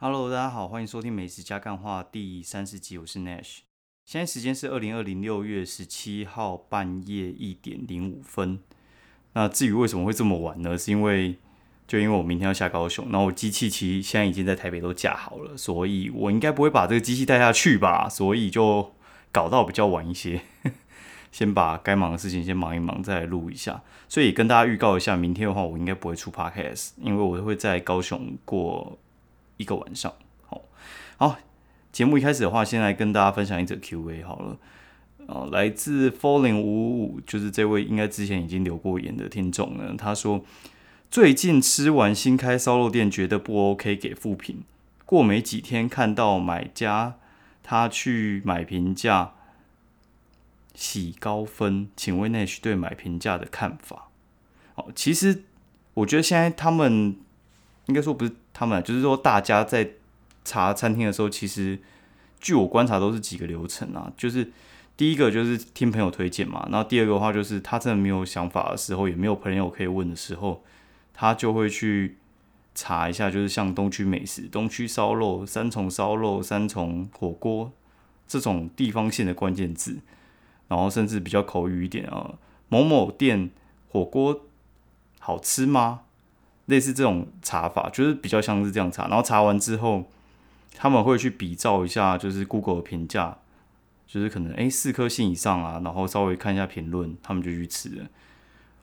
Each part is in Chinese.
Hello，大家好，欢迎收听美食加干话第三十集，我是 Nash。现在时间是二零二零六月十七号半夜一点零五分。那至于为什么会这么晚呢？是因为就因为我明天要下高雄，然后我机器其实现在已经在台北都架好了，所以我应该不会把这个机器带下去吧，所以就搞到比较晚一些。先把该忙的事情先忙一忙，再来录一下。所以跟大家预告一下，明天的话我应该不会出 Podcast，因为我会在高雄过。一个晚上，好，好，节目一开始的话，先来跟大家分享一则 Q&A 好了，哦，来自 Falling 五五，就是这位应该之前已经留过言的听众呢，他说最近吃完新开烧肉店，觉得不 OK，给负评。过没几天看到买家他去买评价洗高分，请问 Nash 对买评价的看法？哦，其实我觉得现在他们应该说不是。他们就是说，大家在查餐厅的时候，其实据我观察都是几个流程啊。就是第一个就是听朋友推荐嘛，然后第二个的话就是他真的没有想法的时候，也没有朋友可以问的时候，他就会去查一下，就是像东区美食、东区烧肉、三重烧肉、三重火锅这种地方性的关键字，然后甚至比较口语一点啊，某某店火锅好吃吗？类似这种查法，就是比较像是这样查，然后查完之后，他们会去比照一下，就是 Google 的评价，就是可能诶四颗星以上啊，然后稍微看一下评论，他们就去吃了，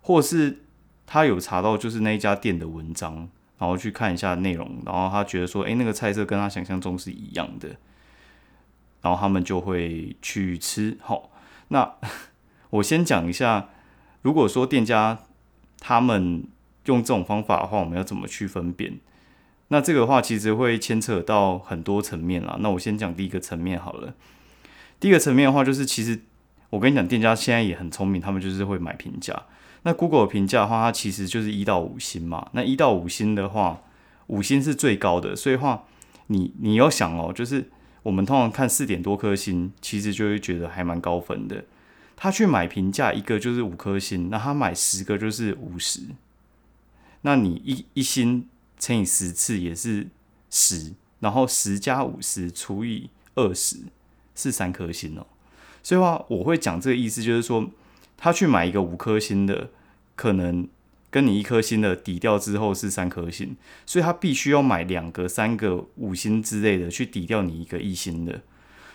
或是他有查到就是那一家店的文章，然后去看一下内容，然后他觉得说诶那个菜色跟他想象中是一样的，然后他们就会去吃。好，那 我先讲一下，如果说店家他们。用这种方法的话，我们要怎么去分辨？那这个话，其实会牵扯到很多层面啦。那我先讲第一个层面好了。第一个层面的话，就是其实我跟你讲，店家现在也很聪明，他们就是会买评价。那 Google 评价的话，它其实就是一到五星嘛。那一到五星的话，五星是最高的，所以话你你要想哦，就是我们通常看四点多颗星，其实就会觉得还蛮高分的。他去买评价一个就是五颗星，那他买十个就是五十。那你一一星乘以十次也是十，然后十加五十除以二十是三颗星哦。所以话我会讲这个意思，就是说他去买一个五颗星的，可能跟你一颗星的抵掉之后是三颗星，所以他必须要买两个、三个五星之类的去抵掉你一个一星的。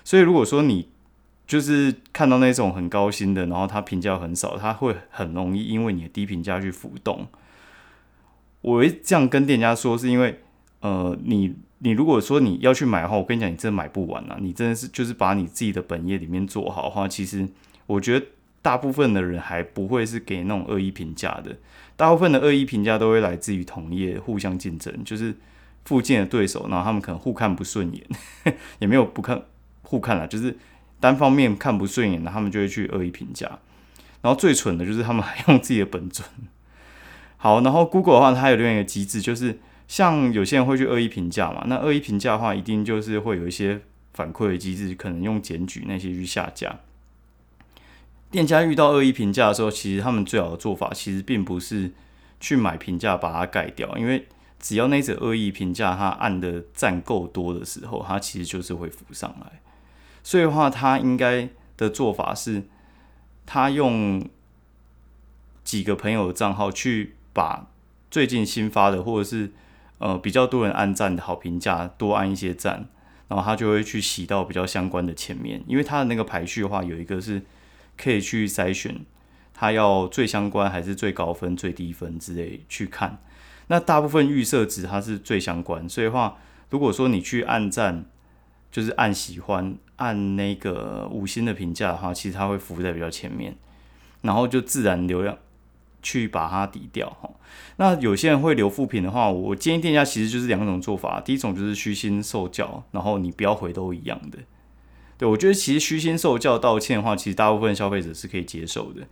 所以如果说你就是看到那种很高薪的，然后他评价很少，他会很容易因为你的低评价去浮动。我会这样跟店家说，是因为，呃，你你如果说你要去买的话，我跟你讲，你真买不完啊！你真的是就是把你自己的本业里面做好的话，其实我觉得大部分的人还不会是给那种恶意评价的，大部分的恶意评价都会来自于同业互相竞争，就是附近的对手，然后他们可能互看不顺眼，也没有不看互看了，就是单方面看不顺眼，然后他们就会去恶意评价，然后最蠢的就是他们还用自己的本尊。好，然后 Google 的话，它有另外一个机制，就是像有些人会去恶意评价嘛，那恶意评价的话，一定就是会有一些反馈的机制，可能用检举那些去下架。店家遇到恶意评价的时候，其实他们最好的做法，其实并不是去买评价把它盖掉，因为只要那则恶意评价它按的赞够多的时候，它其实就是会浮上来。所以的话，他应该的做法是，他用几个朋友的账号去。把最近新发的，或者是呃比较多人按赞的好评价多按一些赞，然后他就会去洗到比较相关的前面，因为他的那个排序的话，有一个是可以去筛选，他要最相关还是最高分、最低分之类去看。那大部分预设值它是最相关，所以话如果说你去按赞，就是按喜欢、按那个五星的评价的话，其实它会浮在比较前面，然后就自然流量。去把它抵掉哈。那有些人会留副品的话，我建议店家其实就是两种做法。第一种就是虚心受教，然后你不要回都一样的。对我觉得其实虚心受教道歉的话，其实大部分消费者是可以接受的。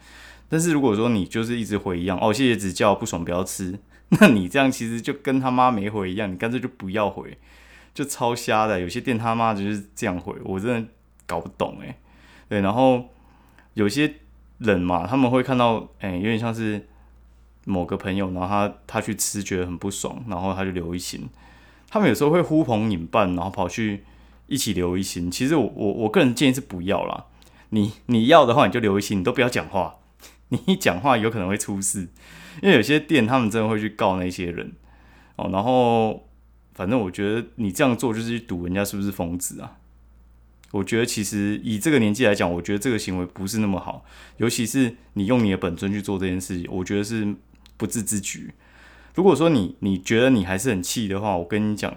但是如果说你就是一直回一样哦，谢谢指教，不爽不要吃，那你这样其实就跟他妈没回一样，你干脆就不要回，就超瞎的。有些店他妈就是这样回，我真的搞不懂诶。对，然后有些。人嘛，他们会看到，哎，有点像是某个朋友，然后他他去吃，觉得很不爽，然后他就留一星，他们有时候会呼朋引伴，然后跑去一起留一星。其实我我我个人建议是不要啦。你你要的话，你就留一星，你都不要讲话。你一讲话有可能会出事，因为有些店他们真的会去告那些人哦。然后反正我觉得你这样做就是去赌人家是不是疯子啊。我觉得其实以这个年纪来讲，我觉得这个行为不是那么好，尤其是你用你的本尊去做这件事情，我觉得是不智之举。如果说你你觉得你还是很气的话，我跟你讲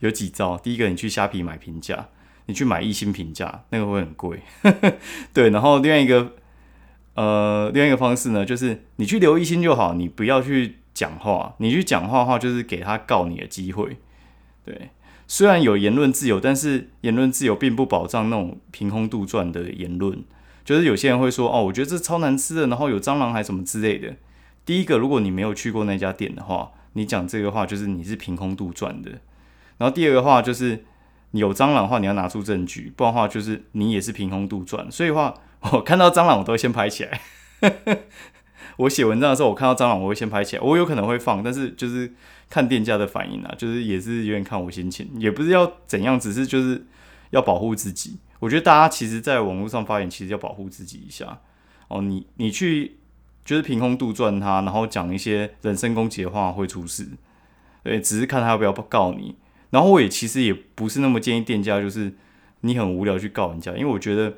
有几招。第一个，你去虾皮买评价，你去买一星评价，那个会很贵。对，然后另外一个呃另外一个方式呢，就是你去留一星就好，你不要去讲话。你去讲话的话，就是给他告你的机会。对。虽然有言论自由，但是言论自由并不保障那种凭空杜撰的言论。就是有些人会说：“哦，我觉得这超难吃的，然后有蟑螂还什么之类的。”第一个，如果你没有去过那家店的话，你讲这个话就是你是凭空杜撰的。然后第二个话就是有蟑螂的话，你要拿出证据，不然的话就是你也是凭空杜撰。所以话，我看到蟑螂我都会先拍起来。我写文章的时候，我看到蟑螂我会先拍起来，我有可能会放，但是就是。看店家的反应啊，就是也是有点看我心情，也不是要怎样，只是就是要保护自己。我觉得大家其实在网络上发言，其实要保护自己一下哦。你你去就是凭空杜撰他，然后讲一些人身攻击的话，会出事。对，只是看他要不要告你。然后我也其实也不是那么建议店家，就是你很无聊去告人家，因为我觉得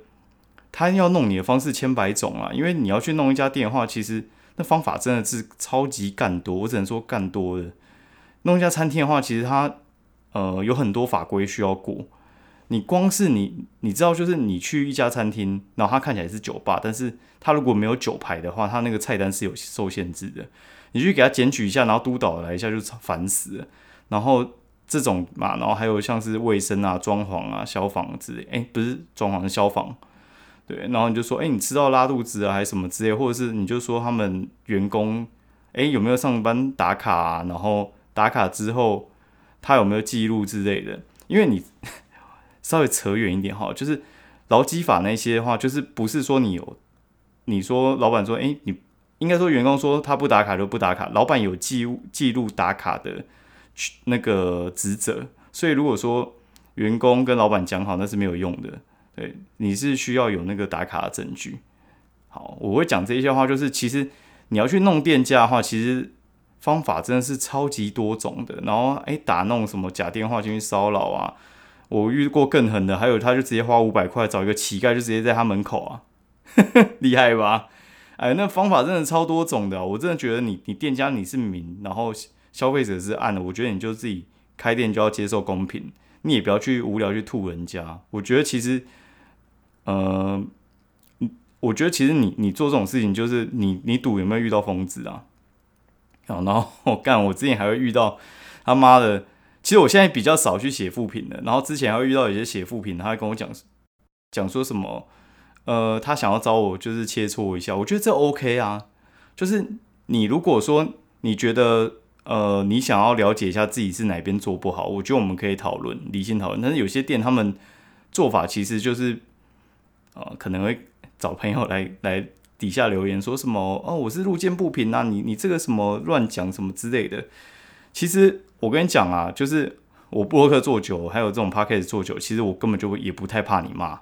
他要弄你的方式千百种啊。因为你要去弄一家店的话，其实那方法真的是超级干多，我只能说干多的。弄一家餐厅的话，其实它呃有很多法规需要过。你光是你你知道，就是你去一家餐厅，然后它看起来是酒吧，但是它如果没有酒牌的话，它那个菜单是有受限制的。你去给他检举一下，然后督导来一下就烦死了。然后这种嘛，然后还有像是卫生啊、装潢啊、消防之类，哎，不是装潢消防，对。然后你就说，哎，你吃到拉肚子啊，还是什么之类，或者是你就说他们员工，哎，有没有上班打卡啊？然后打卡之后，他有没有记录之类的？因为你 稍微扯远一点哈，就是劳基法那些的话，就是不是说你有，你说老板说，哎，你应该说员工说他不打卡就不打卡，老板有记记录打卡的那个职责，所以如果说员工跟老板讲好，那是没有用的。对，你是需要有那个打卡的证据。好，我会讲这些话，就是其实你要去弄店家的话，其实。方法真的是超级多种的，然后哎打那种什么假电话进去骚扰啊，我遇过更狠的，还有他就直接花五百块找一个乞丐，就直接在他门口啊，厉害吧？哎，那方法真的超多种的，我真的觉得你你店家你是明，然后消费者是暗的，我觉得你就自己开店就要接受公平，你也不要去无聊去吐人家。我觉得其实，呃，我觉得其实你你做这种事情就是你你赌有没有遇到疯子啊？然后我 干，我之前还会遇到他妈的，其实我现在比较少去写副评的。然后之前还会遇到有些写副评，他会跟我讲讲说什么，呃，他想要找我就是切磋一下，我觉得这 OK 啊。就是你如果说你觉得呃你想要了解一下自己是哪边做不好，我觉得我们可以讨论理性讨论。但是有些店他们做法其实就是呃可能会找朋友来 来。底下留言说什么哦，我是路见不平啊，你你这个什么乱讲什么之类的。其实我跟你讲啊，就是我博客做久，还有这种 podcast 做久，其实我根本就也不太怕你骂，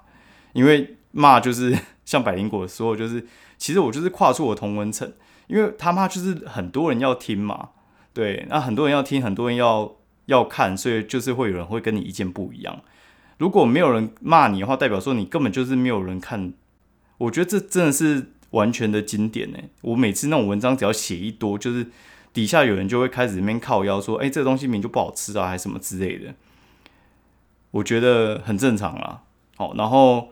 因为骂就是 像百灵果说，就是其实我就是跨出我同温层，因为他骂就是很多人要听嘛，对，那很多人要听，很多人要要看，所以就是会有人会跟你意见不一样。如果没有人骂你的话，代表说你根本就是没有人看。我觉得这真的是。完全的经典呢！我每次那种文章只要写一多，就是底下有人就会开始那边靠腰说：“哎，这个东西明明就不好吃啊，还是什么之类的。”我觉得很正常啦。好，然后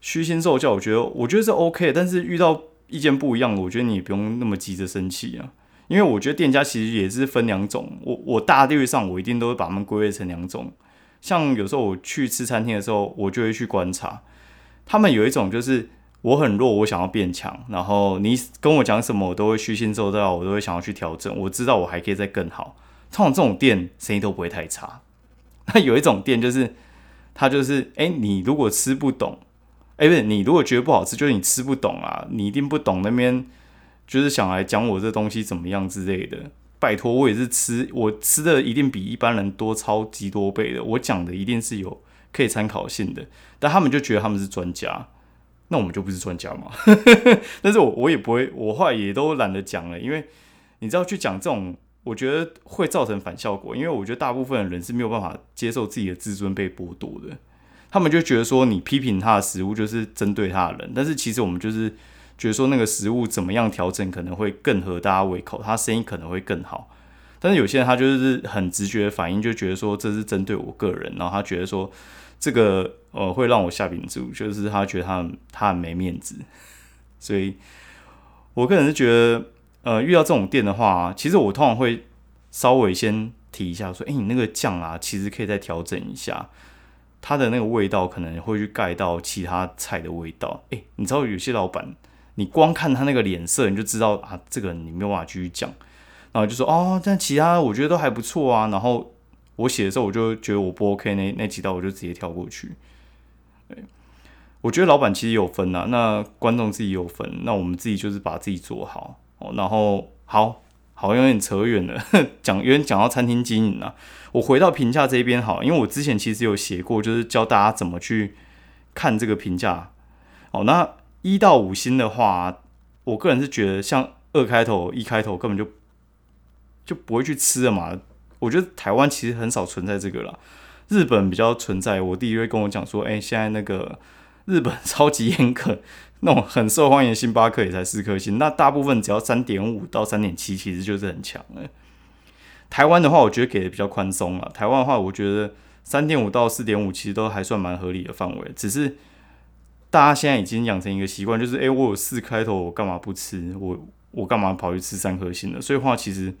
虚心受教，我觉得我觉得是 OK。但是遇到意见不一样的，我觉得你也不用那么急着生气啊。因为我觉得店家其实也是分两种。我我大略上我一定都会把他们归类成两种。像有时候我去吃餐厅的时候，我就会去观察他们有一种就是。我很弱，我想要变强。然后你跟我讲什么，我都会虚心受到，我都会想要去调整。我知道我还可以再更好。通常这种店生意都不会太差。那有一种店就是，他就是，哎，你如果吃不懂，哎，不是，你如果觉得不好吃，就是你吃不懂啊，你一定不懂那边，就是想来讲我这东西怎么样之类的。拜托，我也是吃，我吃的一定比一般人多超级多倍的。我讲的一定是有可以参考性的，但他们就觉得他们是专家，那我们就不是专家嘛。但是我我也不会，我话也都懒得讲了，因为你知道去讲这种，我觉得会造成反效果，因为我觉得大部分的人是没有办法接受自己的自尊被剥夺的，他们就觉得说你批评他的食物就是针对他的人，但是其实我们就是。觉得说那个食物怎么样调整可能会更合大家胃口，它生意可能会更好。但是有些人他就是很直觉的反应，就觉得说这是针对我个人，然后他觉得说这个呃会让我下饼住，就是他觉得他他很没面子。所以我个人是觉得，呃，遇到这种店的话，其实我通常会稍微先提一下，说，哎，你那个酱啊，其实可以再调整一下，它的那个味道可能会去盖到其他菜的味道。哎，你知道有些老板。你光看他那个脸色，你就知道啊，这个你没有办法继续讲。然后就说哦，但其他我觉得都还不错啊。然后我写的时候，我就觉得我不 OK，那那几道我就直接跳过去。对，我觉得老板其实有分呐，那观众自己有分，那我们自己就是把自己做好哦。然后好好有点扯远了，讲有点讲到餐厅经营了。我回到评价这边好，因为我之前其实有写过，就是教大家怎么去看这个评价。哦，那。一到五星的话，我个人是觉得像二开头、一开头根本就就不会去吃的嘛。我觉得台湾其实很少存在这个了，日本比较存在。我弟会跟我讲说，哎，现在那个 日本超级严格，那种很受欢迎的星巴克也才四颗星，那大部分只要三点五到三点七，其实就是很强了。台湾的话，我觉得给的比较宽松了。台湾的话，我觉得三点五到四点五其实都还算蛮合理的范围，只是。大家现在已经养成一个习惯，就是诶，我有四开头，我干嘛不吃？我我干嘛跑去吃三颗星的？所以话其实，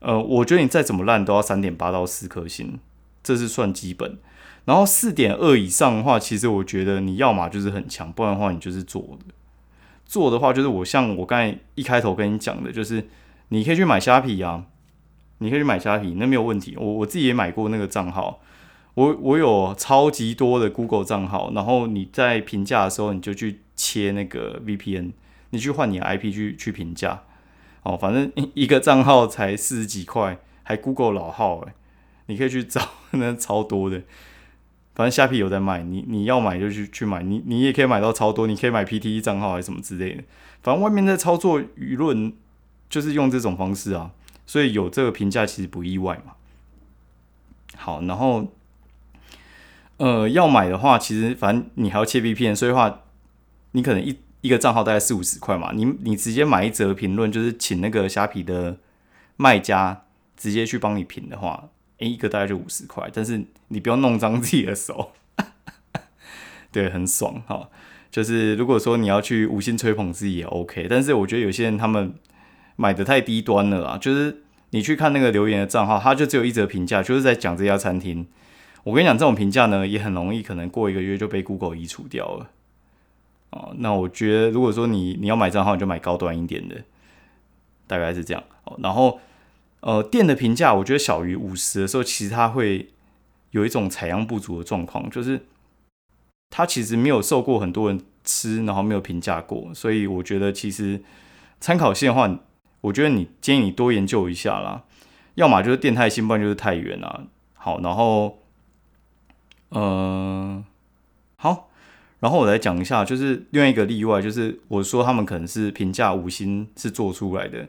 呃，我觉得你再怎么烂都要三点八到四颗星，这是算基本。然后四点二以上的话，其实我觉得你要么就是很强，不然的话你就是做的。做的话就是我像我刚才一开头跟你讲的，就是你可以去买虾皮啊，你可以去买虾皮，那没有问题。我我自己也买过那个账号。我我有超级多的 Google 账号，然后你在评价的时候，你就去切那个 VPN，你去换你的 IP 去去评价，哦，反正一个账号才四十几块，还 Google 老号诶，你可以去找，那超多的，反正虾皮有在卖，你你要买就去去买，你你也可以买到超多，你可以买 PTE 账号还是什么之类的，反正外面在操作舆论就是用这种方式啊，所以有这个评价其实不意外嘛。好，然后。呃，要买的话，其实反正你还要切 VPN，所以话你可能一一个账号大概四五十块嘛，你你直接买一则评论，就是请那个虾皮的卖家直接去帮你评的话，诶，一个大概就五十块，但是你不要弄脏自己的手，对，很爽哈。就是如果说你要去无心吹捧自己也 OK，但是我觉得有些人他们买的太低端了啊，就是你去看那个留言的账号，他就只有一则评价，就是在讲这家餐厅。我跟你讲，这种评价呢，也很容易，可能过一个月就被 Google 移除掉了。哦，那我觉得，如果说你你要买账号，你就买高端一点的，大概是这样。哦，然后呃，店的评价，我觉得小于五十的时候，其实它会有一种采样不足的状况，就是它其实没有受过很多人吃，然后没有评价过，所以我觉得其实参考性的话，我觉得你建议你多研究一下啦。要么就是店太新，不然就是太远啊。好，然后。呃，好，然后我来讲一下，就是另外一个例外，就是我说他们可能是评价五星是做出来的。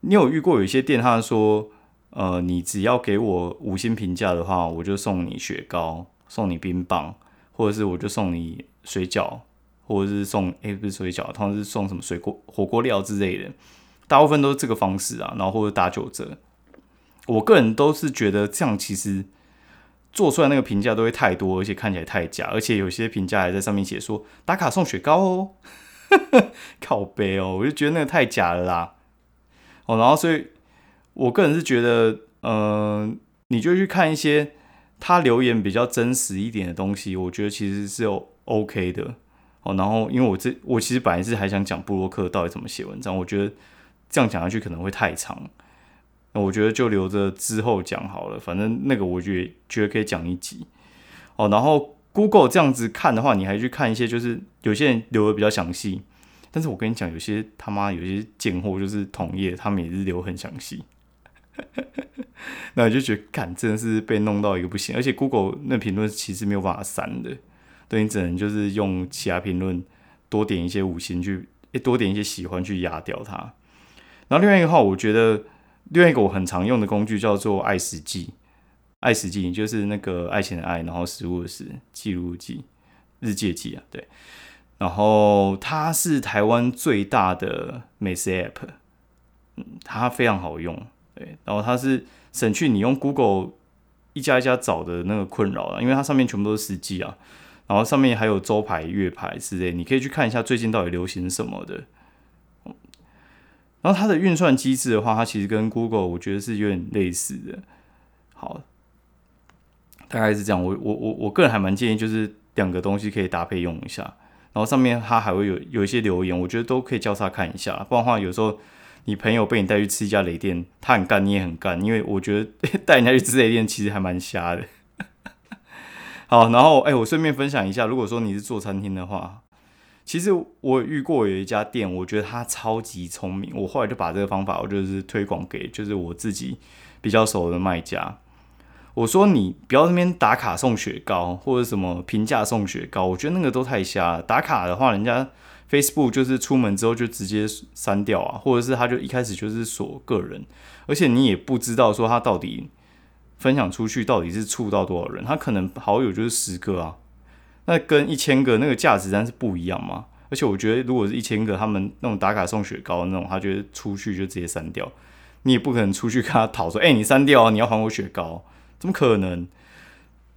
你有遇过有一些店，他说，呃，你只要给我五星评价的话，我就送你雪糕，送你冰棒，或者是我就送你水饺，或者是送，哎，不是水饺，通常是送什么水果、火锅料之类的，大部分都是这个方式啊，然后或者打九折。我个人都是觉得这样其实。做出来那个评价都会太多，而且看起来太假，而且有些评价还在上面写说打卡送雪糕哦，靠背哦，我就觉得那个太假了啦。哦，然后所以我个人是觉得，嗯，你就去看一些他留言比较真实一点的东西，我觉得其实是有 OK 的。哦，然后因为我这我其实本来是还想讲布洛克到底怎么写文章，我觉得这样讲下去可能会太长。那我觉得就留着之后讲好了，反正那个我觉得觉得可以讲一集哦。然后 Google 这样子看的话，你还去看一些，就是有些人留的比较详细。但是我跟你讲，有些他妈有些贱货就是同业，他们也是留很详细。那你就觉得，干真的是被弄到一个不行。而且 Google 那评论其实没有办法删的，对你只能就是用其他评论多点一些五星去，多点一些喜欢去压掉它。然后另外一个话，我觉得另外一个我很常用的工具叫做爱食记，爱食记就是那个爱情的爱，然后食物的食，记录记，日记记啊，对。然后它是台湾最大的美食 App，嗯，它非常好用，对。然后它是省去你用 Google 一家一家找的那个困扰了，因为它上面全部都是实际啊，然后上面还有周排、月排之类，你可以去看一下最近到底流行什么的。然后它的运算机制的话，它其实跟 Google 我觉得是有点类似的。好，大概是这样。我我我我个人还蛮建议，就是两个东西可以搭配用一下。然后上面它还会有有一些留言，我觉得都可以交叉看一下。不然的话，有时候你朋友被你带去吃一家雷店，他很干，你也很干，因为我觉得 带人家去吃雷店其实还蛮瞎的。好，然后哎，我顺便分享一下，如果说你是做餐厅的话，其实我遇过有一家店，我觉得他超级聪明。我后来就把这个方法，我就是推广给就是我自己比较熟的卖家。我说你不要那边打卡送雪糕或者什么评价送雪糕，我觉得那个都太瞎了。打卡的话，人家 Facebook 就是出门之后就直接删掉啊，或者是他就一开始就是锁个人，而且你也不知道说他到底分享出去到底是触到多少人，他可能好友就是十个啊，那跟一千个那个价值单是不一样嘛。而且我觉得如果是一千个他们那种打卡送雪糕那种，他觉得出去就直接删掉，你也不可能出去跟他讨说，哎，你删掉啊，你要还我雪糕。怎么可能？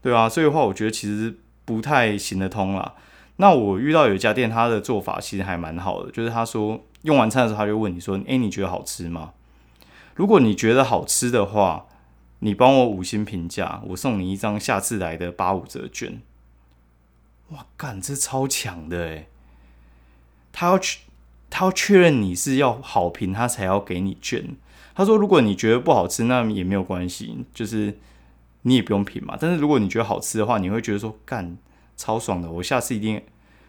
对啊，所以的话，我觉得其实不太行得通啦。那我遇到有一家店，他的做法其实还蛮好的，就是他说用完餐的时候，他就问你说：“诶，你觉得好吃吗？”如果你觉得好吃的话，你帮我五星评价，我送你一张下次来的八五折券。哇，干，这超强的诶。他要去，他要确认你是要好评，他才要给你券。他说：“如果你觉得不好吃，那也没有关系，就是。”你也不用评嘛，但是如果你觉得好吃的话，你会觉得说干超爽的，我下次一定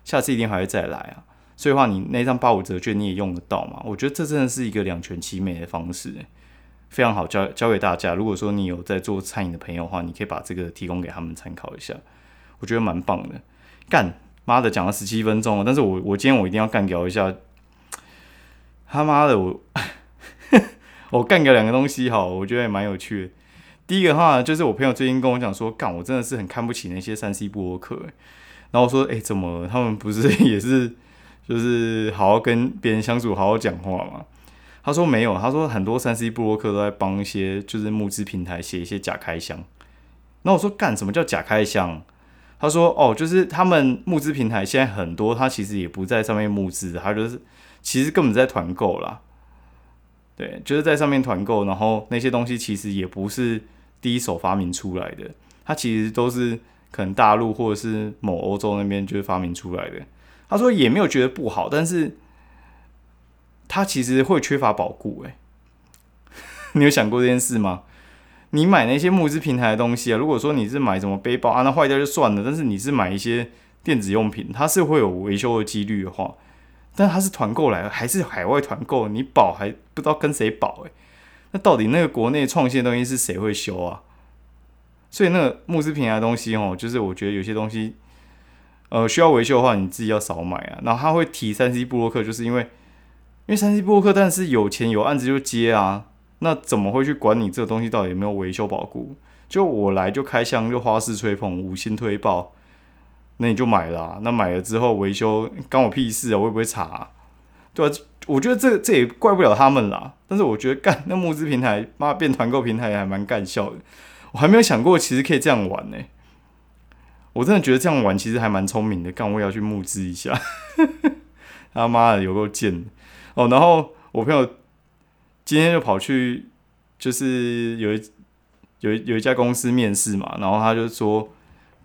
下次一定还会再来啊。所以话，你那张八五折券你也用得到嘛？我觉得这真的是一个两全其美的方式，非常好教教给大家。如果说你有在做餐饮的朋友的话，你可以把这个提供给他们参考一下，我觉得蛮棒的。干妈的讲了十七分钟了，但是我我今天我一定要干掉一下，他妈的我 我干掉两个东西哈，我觉得也蛮有趣的。第一个话就是我朋友最近跟我讲说，干我真的是很看不起那些三 C 播客，然后我说，哎，怎么他们不是 也是就是好好跟别人相处，好好讲话吗？他说没有，他说很多三 C 播客都在帮一些就是募资平台写一些假开箱。那我说干什么叫假开箱？他说哦，就是他们募资平台现在很多，他其实也不在上面募资，他就是其实根本在团购啦。对，就是在上面团购，然后那些东西其实也不是。第一手发明出来的，它其实都是可能大陆或者是某欧洲那边就是发明出来的。他说也没有觉得不好，但是他其实会缺乏保固。诶，你有想过这件事吗？你买那些募资平台的东西啊，如果说你是买什么背包啊，那坏掉就算了。但是你是买一些电子用品，它是会有维修的几率的话，但它是团购来的，还是海外团购，你保还不知道跟谁保诶。那到底那个国内创新的东西是谁会修啊？所以那个募资平台的东西哦，就是我觉得有些东西，呃，需要维修的话，你自己要少买啊。然后他会提三 C 布洛克，就是因为因为三 C 布洛克，但是有钱有案子就接啊。那怎么会去管你这个东西到底有没有维修保固？就我来就开箱就花式吹捧五星推爆，那你就买了。那买了之后维修关我屁事啊？会不会查？对啊。我觉得这这也怪不了他们啦，但是我觉得干那募资平台妈变团购平台还蛮干笑的，我还没有想过其实可以这样玩呢。我真的觉得这样玩其实还蛮聪明的，干我也要去募资一下，他妈的有够贱哦！然后我朋友今天就跑去，就是有一有一有一家公司面试嘛，然后他就说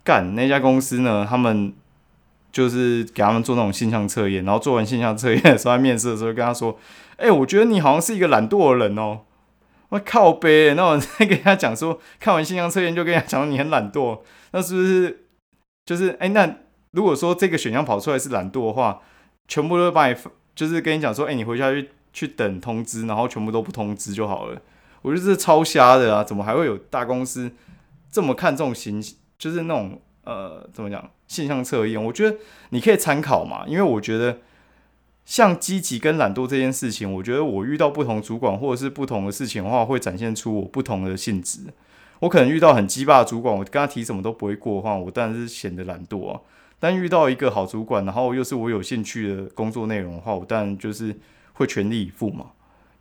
干那家公司呢，他们。就是给他们做那种性向测验，然后做完性向测验的时候，在面试的时候跟他说：“哎，我觉得你好像是一个懒惰的人哦。”我靠背，那我再跟他讲说，看完性向测验就跟他讲你很懒惰，那是不是就是哎？那如果说这个选项跑出来是懒惰的话，全部都把你就是跟你讲说，哎，你回家去去等通知，然后全部都不通知就好了。我觉得这超瞎的啊！怎么还会有大公司这么看重形，就是那种呃，怎么讲现象测验？我觉得你可以参考嘛，因为我觉得像积极跟懒惰这件事情，我觉得我遇到不同主管或者是不同的事情的话，会展现出我不同的性质。我可能遇到很鸡巴主管，我跟他提什么都不会过的话，我当然是显得懒惰啊。但遇到一个好主管，然后又是我有兴趣的工作内容的话，我当然就是会全力以赴嘛。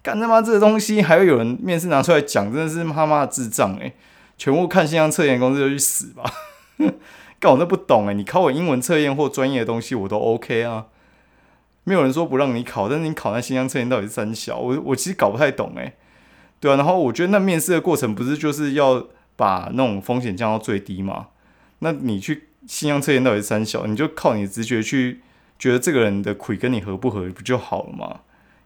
干他妈这个东西还会有人面试拿出来讲，真的是他妈智障诶。全部看新疆测验公司就去死吧！干我都不懂诶，你考我英文测验或专业的东西我都 OK 啊，没有人说不让你考，但是你考那新疆测验到底是三小？我我其实搞不太懂诶。对啊，然后我觉得那面试的过程不是就是要把那种风险降到最低嘛？那你去新疆测验到底是三小，你就靠你直觉去觉得这个人的魁跟你合不合不就好了吗？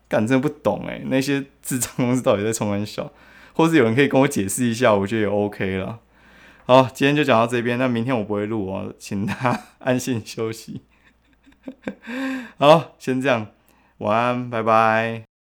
干真的不懂哎，那些智障公司到底在冲很小，或是有人可以跟我解释一下，我觉得也 OK 了。好，今天就讲到这边，那明天我不会录哦，请大家安心休息。好，先这样，晚安，拜拜。